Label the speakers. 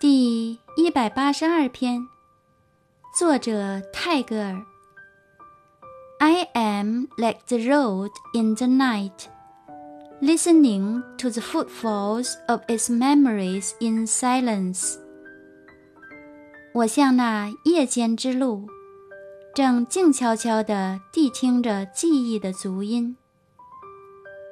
Speaker 1: 第一百八十二篇作者泰戈尔 i am like the road in the night listening to the footfalls of its memories in silence 我像那夜间之路正静悄悄地谛听着记忆的足音